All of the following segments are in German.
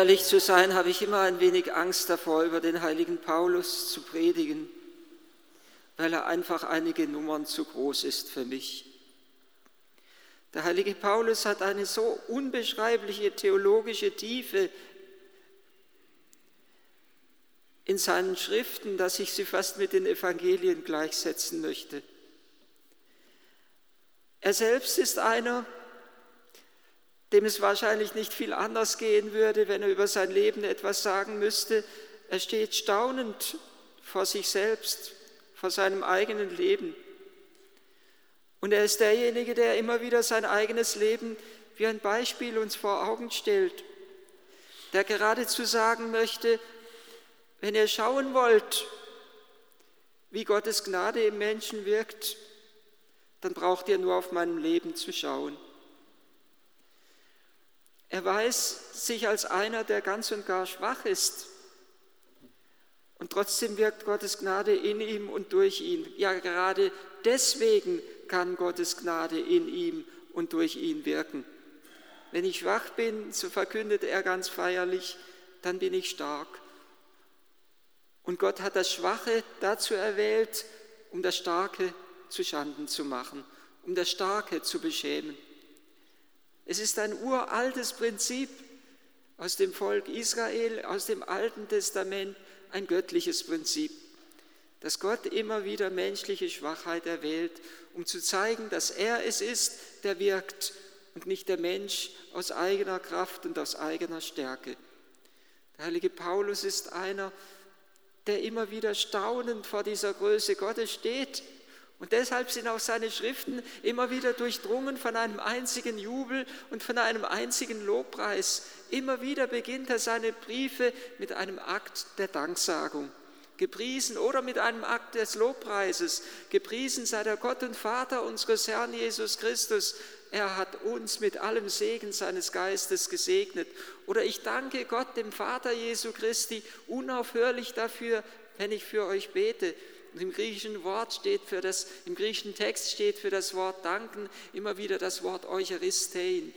ehrlich zu sein, habe ich immer ein wenig Angst davor, über den heiligen Paulus zu predigen, weil er einfach einige Nummern zu groß ist für mich. Der heilige Paulus hat eine so unbeschreibliche theologische Tiefe in seinen Schriften, dass ich sie fast mit den Evangelien gleichsetzen möchte. Er selbst ist einer, dem es wahrscheinlich nicht viel anders gehen würde, wenn er über sein Leben etwas sagen müsste. Er steht staunend vor sich selbst, vor seinem eigenen Leben. Und er ist derjenige, der immer wieder sein eigenes Leben wie ein Beispiel uns vor Augen stellt, der geradezu sagen möchte, wenn ihr schauen wollt, wie Gottes Gnade im Menschen wirkt, dann braucht ihr nur auf meinem Leben zu schauen. Er weiß sich als einer, der ganz und gar schwach ist. Und trotzdem wirkt Gottes Gnade in ihm und durch ihn. Ja, gerade deswegen kann Gottes Gnade in ihm und durch ihn wirken. Wenn ich schwach bin, so verkündet er ganz feierlich, dann bin ich stark. Und Gott hat das Schwache dazu erwählt, um das Starke zu Schanden zu machen, um das Starke zu beschämen. Es ist ein uraltes Prinzip aus dem Volk Israel, aus dem Alten Testament, ein göttliches Prinzip, dass Gott immer wieder menschliche Schwachheit erwählt, um zu zeigen, dass er es ist, der wirkt und nicht der Mensch aus eigener Kraft und aus eigener Stärke. Der heilige Paulus ist einer, der immer wieder staunend vor dieser Größe Gottes steht und deshalb sind auch seine Schriften immer wieder durchdrungen von einem einzigen Jubel und von einem einzigen Lobpreis. Immer wieder beginnt er seine Briefe mit einem Akt der Danksagung. Gepriesen oder mit einem Akt des Lobpreises. Gepriesen sei der Gott und Vater unseres Herrn Jesus Christus. Er hat uns mit allem Segen seines Geistes gesegnet. Oder ich danke Gott, dem Vater Jesu Christi, unaufhörlich dafür, wenn ich für euch bete. Im griechischen Wort steht für das, im griechischen Text steht für das Wort danken immer wieder das Wort Eucharistein.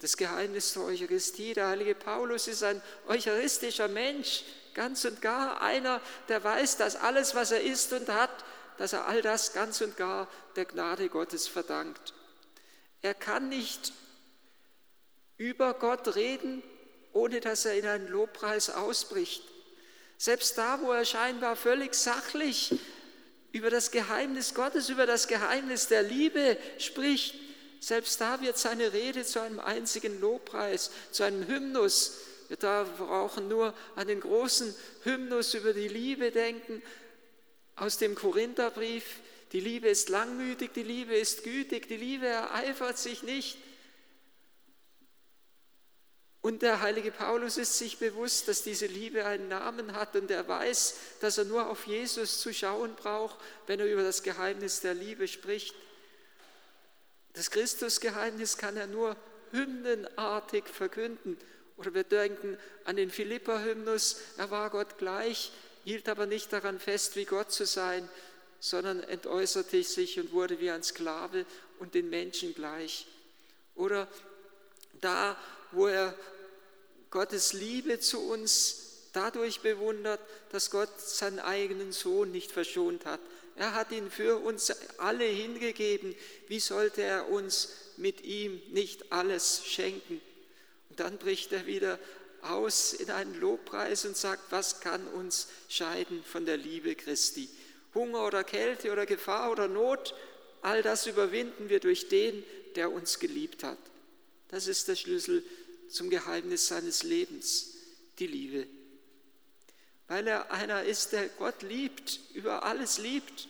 Das Geheimnis der Eucharistie. Der heilige Paulus ist ein eucharistischer Mensch, ganz und gar einer, der weiß, dass alles, was er ist und hat, dass er all das ganz und gar der Gnade Gottes verdankt. Er kann nicht über Gott reden, ohne dass er in einen Lobpreis ausbricht. Selbst da, wo er scheinbar völlig sachlich über das Geheimnis Gottes, über das Geheimnis der Liebe spricht, selbst da wird seine Rede zu einem einzigen Lobpreis, zu einem Hymnus. Wir brauchen nur an den großen Hymnus über die Liebe denken aus dem Korintherbrief. Die Liebe ist langmütig, die Liebe ist gütig, die Liebe ereifert sich nicht. Und der heilige Paulus ist sich bewusst, dass diese Liebe einen Namen hat und er weiß, dass er nur auf Jesus zu schauen braucht, wenn er über das Geheimnis der Liebe spricht. Das Christusgeheimnis kann er nur hymnenartig verkünden. Oder wir denken an den Philippa-Hymnus, er war Gott gleich, hielt aber nicht daran fest, wie Gott zu sein, sondern entäußerte sich und wurde wie ein Sklave und den Menschen gleich. Oder da, wo er Gottes Liebe zu uns dadurch bewundert, dass Gott seinen eigenen Sohn nicht verschont hat. Er hat ihn für uns alle hingegeben. Wie sollte er uns mit ihm nicht alles schenken? Und dann bricht er wieder aus in einen Lobpreis und sagt, was kann uns scheiden von der Liebe Christi? Hunger oder Kälte oder Gefahr oder Not, all das überwinden wir durch den, der uns geliebt hat. Das ist der Schlüssel zum Geheimnis seines Lebens, die Liebe. Weil er einer ist, der Gott liebt, über alles liebt.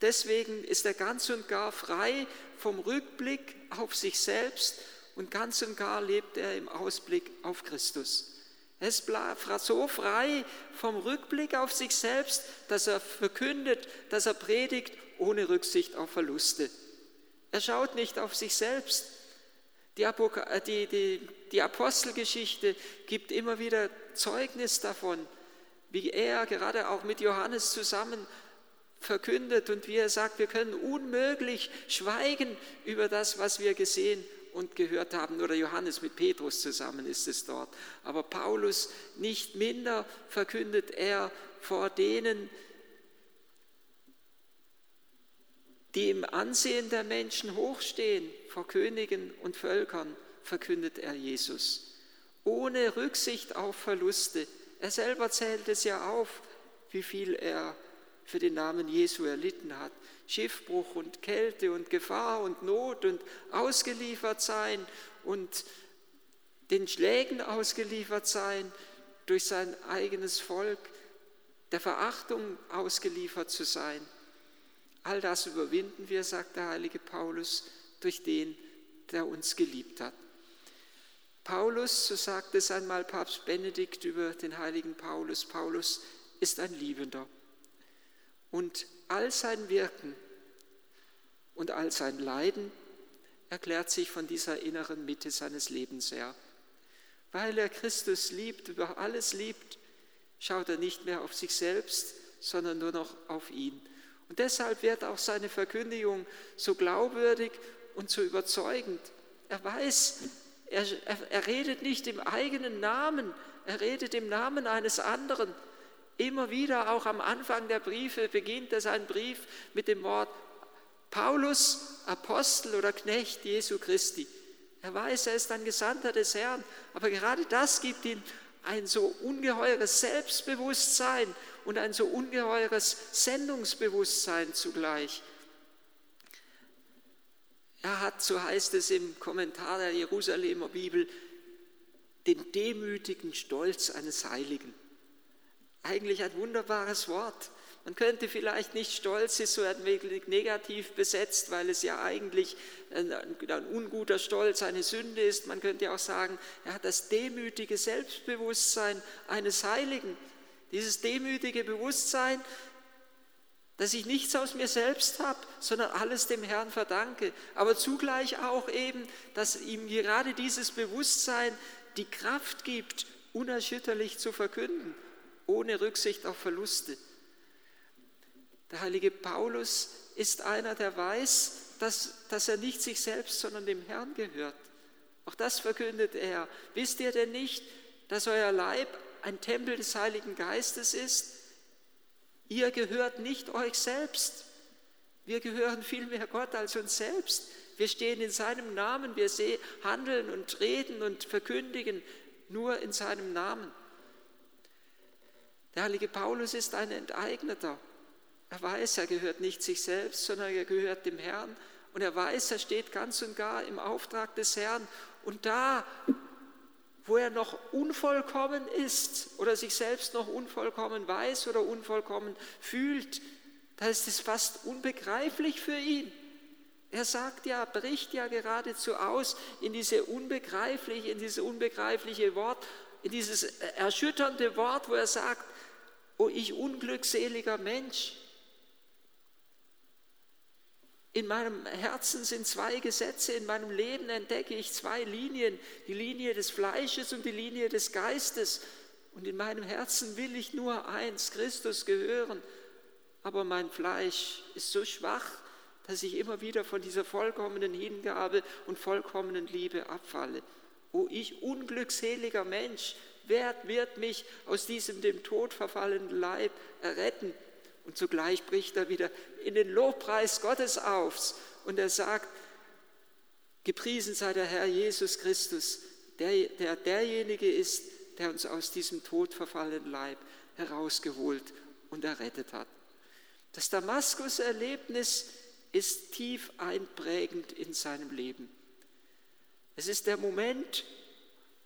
Deswegen ist er ganz und gar frei vom Rückblick auf sich selbst und ganz und gar lebt er im Ausblick auf Christus. Er ist so frei vom Rückblick auf sich selbst, dass er verkündet, dass er predigt ohne Rücksicht auf Verluste. Er schaut nicht auf sich selbst, die, äh, die, die, die Apostelgeschichte gibt immer wieder Zeugnis davon, wie er gerade auch mit Johannes zusammen verkündet und wie er sagt, wir können unmöglich schweigen über das, was wir gesehen und gehört haben, oder Johannes mit Petrus zusammen ist es dort. Aber Paulus nicht minder verkündet er vor denen, die im Ansehen der Menschen hochstehen, vor Königen und Völkern, verkündet er Jesus. Ohne Rücksicht auf Verluste. Er selber zählt es ja auf, wie viel er für den Namen Jesu erlitten hat. Schiffbruch und Kälte und Gefahr und Not und ausgeliefert sein und den Schlägen ausgeliefert sein durch sein eigenes Volk, der Verachtung ausgeliefert zu sein. All das überwinden wir, sagt der heilige Paulus, durch den, der uns geliebt hat. Paulus, so sagt es einmal Papst Benedikt über den heiligen Paulus, Paulus ist ein Liebender. Und all sein Wirken und all sein Leiden erklärt sich von dieser inneren Mitte seines Lebens her. Weil er Christus liebt, über alles liebt, schaut er nicht mehr auf sich selbst, sondern nur noch auf ihn. Und deshalb wird auch seine Verkündigung so glaubwürdig und so überzeugend. Er weiß, er, er, er redet nicht im eigenen Namen, er redet im Namen eines anderen. Immer wieder, auch am Anfang der Briefe, beginnt er seinen Brief mit dem Wort Paulus, Apostel oder Knecht Jesu Christi. Er weiß, er ist ein Gesandter des Herrn, aber gerade das gibt ihm ein so ungeheures Selbstbewusstsein und ein so ungeheures Sendungsbewusstsein zugleich. Er hat, so heißt es im Kommentar der Jerusalemer Bibel, den demütigen Stolz eines Heiligen. Eigentlich ein wunderbares Wort. Man könnte vielleicht nicht stolz ist so ein wenig negativ besetzt, weil es ja eigentlich ein, ein, unguter Stolz eine Sünde ist. Man könnte auch sagen, er hat das demütige Selbstbewusstsein eines Heiligen. Dieses demütige Bewusstsein, dass ich nichts aus mir selbst habe, sondern alles dem Herrn verdanke. Aber zugleich auch eben, dass ihm gerade dieses Bewusstsein die Kraft gibt, unerschütterlich zu verkünden ohne Rücksicht auf Verluste. Der heilige Paulus ist einer, der weiß, dass, dass er nicht sich selbst, sondern dem Herrn gehört. Auch das verkündet er. Wisst ihr denn nicht, dass euer Leib ein Tempel des Heiligen Geistes ist? Ihr gehört nicht euch selbst. Wir gehören vielmehr Gott als uns selbst. Wir stehen in seinem Namen. Wir handeln und reden und verkündigen nur in seinem Namen. Der heilige Paulus ist ein Enteigneter. Er weiß, er gehört nicht sich selbst, sondern er gehört dem Herrn. Und er weiß, er steht ganz und gar im Auftrag des Herrn. Und da, wo er noch unvollkommen ist oder sich selbst noch unvollkommen weiß oder unvollkommen fühlt, da ist es fast unbegreiflich für ihn. Er sagt ja, bricht ja geradezu aus in diese unbegreifliche, in diese unbegreifliche Wort, in dieses erschütternde Wort, wo er sagt, oh ich unglückseliger Mensch, in meinem Herzen sind zwei Gesetze, in meinem Leben entdecke ich zwei Linien, die Linie des Fleisches und die Linie des Geistes. Und in meinem Herzen will ich nur eins, Christus gehören. Aber mein Fleisch ist so schwach, dass ich immer wieder von dieser vollkommenen Hingabe und vollkommenen Liebe abfalle. O ich unglückseliger Mensch, wer wird mich aus diesem dem Tod verfallenen Leib erretten? Und zugleich bricht er wieder in den Lobpreis Gottes auf und er sagt, gepriesen sei der Herr Jesus Christus, der, der derjenige ist, der uns aus diesem Tod verfallenen Leib herausgeholt und errettet hat. Das Damaskus-Erlebnis ist tief einprägend in seinem Leben. Es ist der Moment,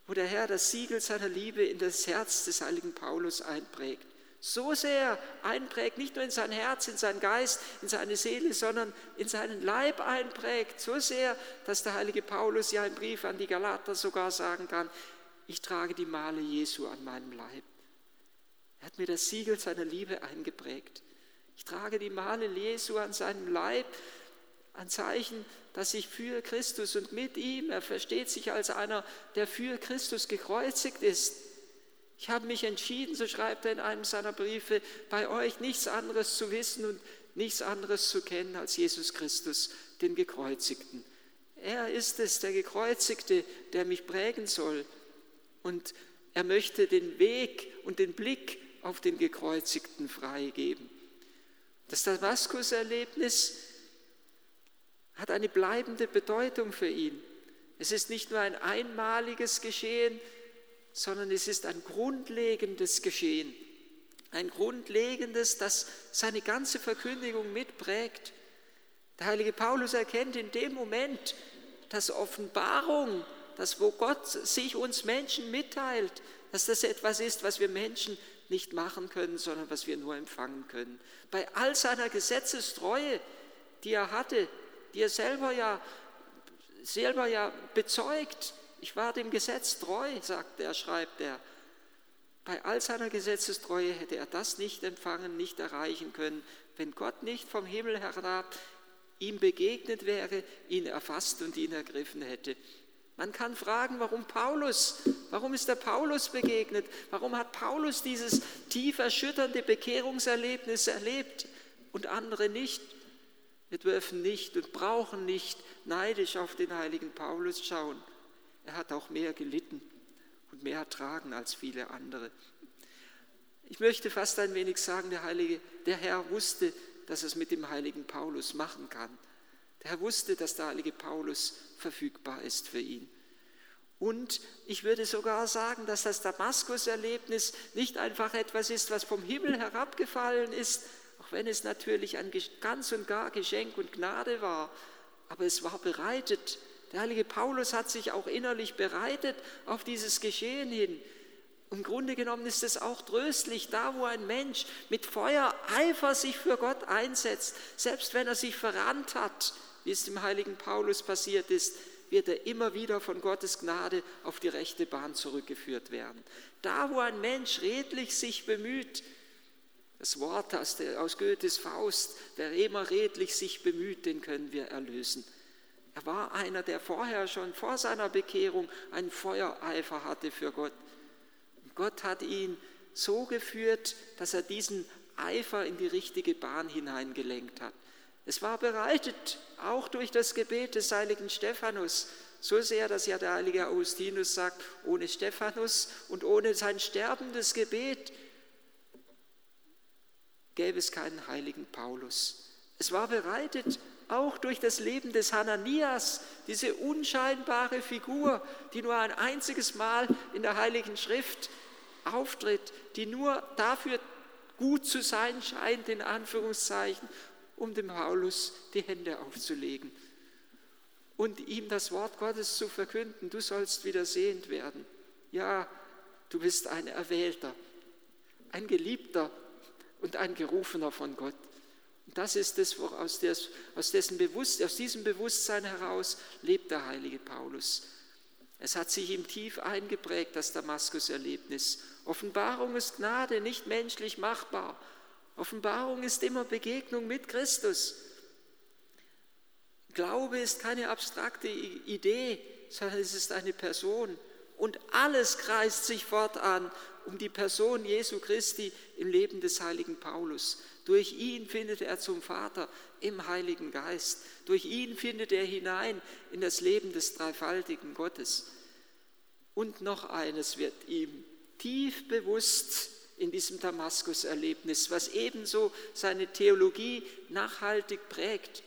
wo der Herr das Siegel seiner Liebe in das Herz des heiligen Paulus einprägt. So sehr einprägt, nicht nur in sein Herz, in seinen Geist, in seine Seele, sondern in seinen Leib einprägt. So sehr, dass der heilige Paulus ja im Brief an die Galater sogar sagen kann, ich trage die Male Jesu an meinem Leib. Er hat mir das Siegel seiner Liebe eingeprägt. Ich trage die Male Jesu an seinem Leib, ein Zeichen, dass ich für Christus und mit ihm, er versteht sich als einer, der für Christus gekreuzigt ist. Ich habe mich entschieden, so schreibt er in einem seiner Briefe, bei euch nichts anderes zu wissen und nichts anderes zu kennen als Jesus Christus, den Gekreuzigten. Er ist es, der Gekreuzigte, der mich prägen soll. Und er möchte den Weg und den Blick auf den Gekreuzigten freigeben. Das Damaskus-Erlebnis hat eine bleibende Bedeutung für ihn. Es ist nicht nur ein einmaliges Geschehen, sondern es ist ein grundlegendes Geschehen. Ein grundlegendes, das seine ganze Verkündigung mitprägt. Der heilige Paulus erkennt in dem Moment, dass Offenbarung, das wo Gott sich uns Menschen mitteilt, dass das etwas ist, was wir Menschen nicht machen können, sondern was wir nur empfangen können. Bei all seiner Gesetzestreue, die er hatte, die er selber ja, selber ja bezeugt, ich war dem Gesetz treu, sagt er, schreibt er. Bei all seiner Gesetzestreue hätte er das nicht empfangen, nicht erreichen können, wenn Gott nicht vom Himmel herab ihm begegnet wäre, ihn erfasst und ihn ergriffen hätte. Man kann fragen, warum Paulus, warum ist der Paulus begegnet? Warum hat Paulus dieses tief erschütternde Bekehrungserlebnis erlebt und andere nicht? Wir dürfen nicht und brauchen nicht neidisch auf den heiligen Paulus schauen. Er hat auch mehr gelitten und mehr ertragen als viele andere. Ich möchte fast ein wenig sagen, der, Heilige, der Herr wusste, dass es mit dem heiligen Paulus machen kann. Der Herr wusste, dass der heilige Paulus verfügbar ist für ihn. Und ich würde sogar sagen, dass das Damaskus-Erlebnis nicht einfach etwas ist, was vom Himmel herabgefallen ist, auch wenn es natürlich ein ganz und gar Geschenk und Gnade war, aber es war bereitet. Der heilige Paulus hat sich auch innerlich bereitet auf dieses Geschehen hin. Im Grunde genommen ist es auch tröstlich, da wo ein Mensch mit Feuereifer sich für Gott einsetzt, selbst wenn er sich verrannt hat, wie es dem heiligen Paulus passiert ist, wird er immer wieder von Gottes Gnade auf die rechte Bahn zurückgeführt werden. Da wo ein Mensch redlich sich bemüht, das Wort aus, Goethes Faust, wer immer redlich sich bemüht, den können wir erlösen. Er war einer, der vorher schon vor seiner Bekehrung einen Feuereifer hatte für Gott. Gott hat ihn so geführt, dass er diesen Eifer in die richtige Bahn hineingelenkt hat. Es war bereitet, auch durch das Gebet des heiligen Stephanus, so sehr, dass ja der heilige Augustinus sagt, ohne Stephanus und ohne sein sterbendes Gebet gäbe es keinen heiligen Paulus. Es war bereitet auch durch das Leben des Hananias, diese unscheinbare Figur, die nur ein einziges Mal in der Heiligen Schrift auftritt, die nur dafür gut zu sein scheint, in Anführungszeichen, um dem Paulus die Hände aufzulegen und ihm das Wort Gottes zu verkünden, du sollst wieder sehend werden. Ja, du bist ein Erwählter, ein Geliebter und ein Gerufener von Gott. Das ist es, aus, des, aus, Bewusst, aus diesem Bewusstsein heraus lebt der heilige Paulus. Es hat sich ihm tief eingeprägt, das Damaskus-Erlebnis. Offenbarung ist Gnade, nicht menschlich machbar. Offenbarung ist immer Begegnung mit Christus. Glaube ist keine abstrakte Idee, sondern es ist eine Person. Und alles kreist sich fortan um die Person Jesu Christi im Leben des heiligen Paulus. Durch ihn findet er zum Vater im Heiligen Geist. Durch ihn findet er hinein in das Leben des dreifaltigen Gottes. Und noch eines wird ihm tief bewusst in diesem Damaskus-Erlebnis, was ebenso seine Theologie nachhaltig prägt.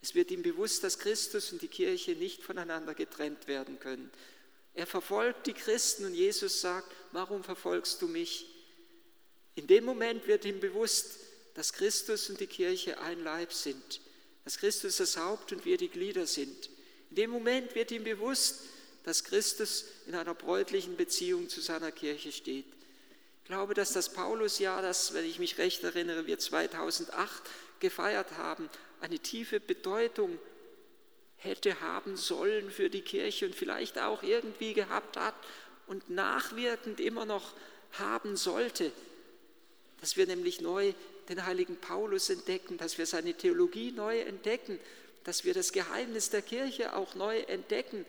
Es wird ihm bewusst, dass Christus und die Kirche nicht voneinander getrennt werden können. Er verfolgt die Christen und Jesus sagt, warum verfolgst du mich? In dem Moment wird ihm bewusst, dass Christus und die Kirche ein Leib sind, dass Christus das Haupt und wir die Glieder sind. In dem Moment wird ihm bewusst, dass Christus in einer bräutlichen Beziehung zu seiner Kirche steht. Ich glaube, dass das Paulusjahr, das, wenn ich mich recht erinnere, wir 2008 gefeiert haben, eine tiefe Bedeutung hätte haben sollen für die Kirche und vielleicht auch irgendwie gehabt hat und nachwirkend immer noch haben sollte, dass wir nämlich neu den heiligen Paulus entdecken, dass wir seine Theologie neu entdecken, dass wir das Geheimnis der Kirche auch neu entdecken,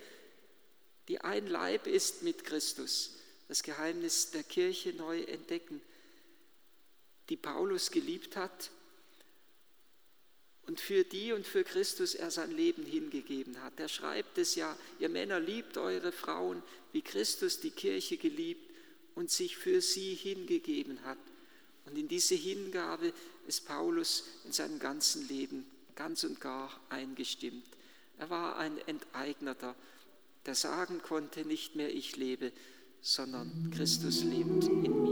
die ein Leib ist mit Christus, das Geheimnis der Kirche neu entdecken, die Paulus geliebt hat und für die und für Christus er sein Leben hingegeben hat. Er schreibt es ja, ihr Männer liebt eure Frauen, wie Christus die Kirche geliebt und sich für sie hingegeben hat. Und in diese Hingabe ist Paulus in seinem ganzen Leben ganz und gar eingestimmt. Er war ein Enteigneter, der sagen konnte, nicht mehr ich lebe, sondern Christus lebt in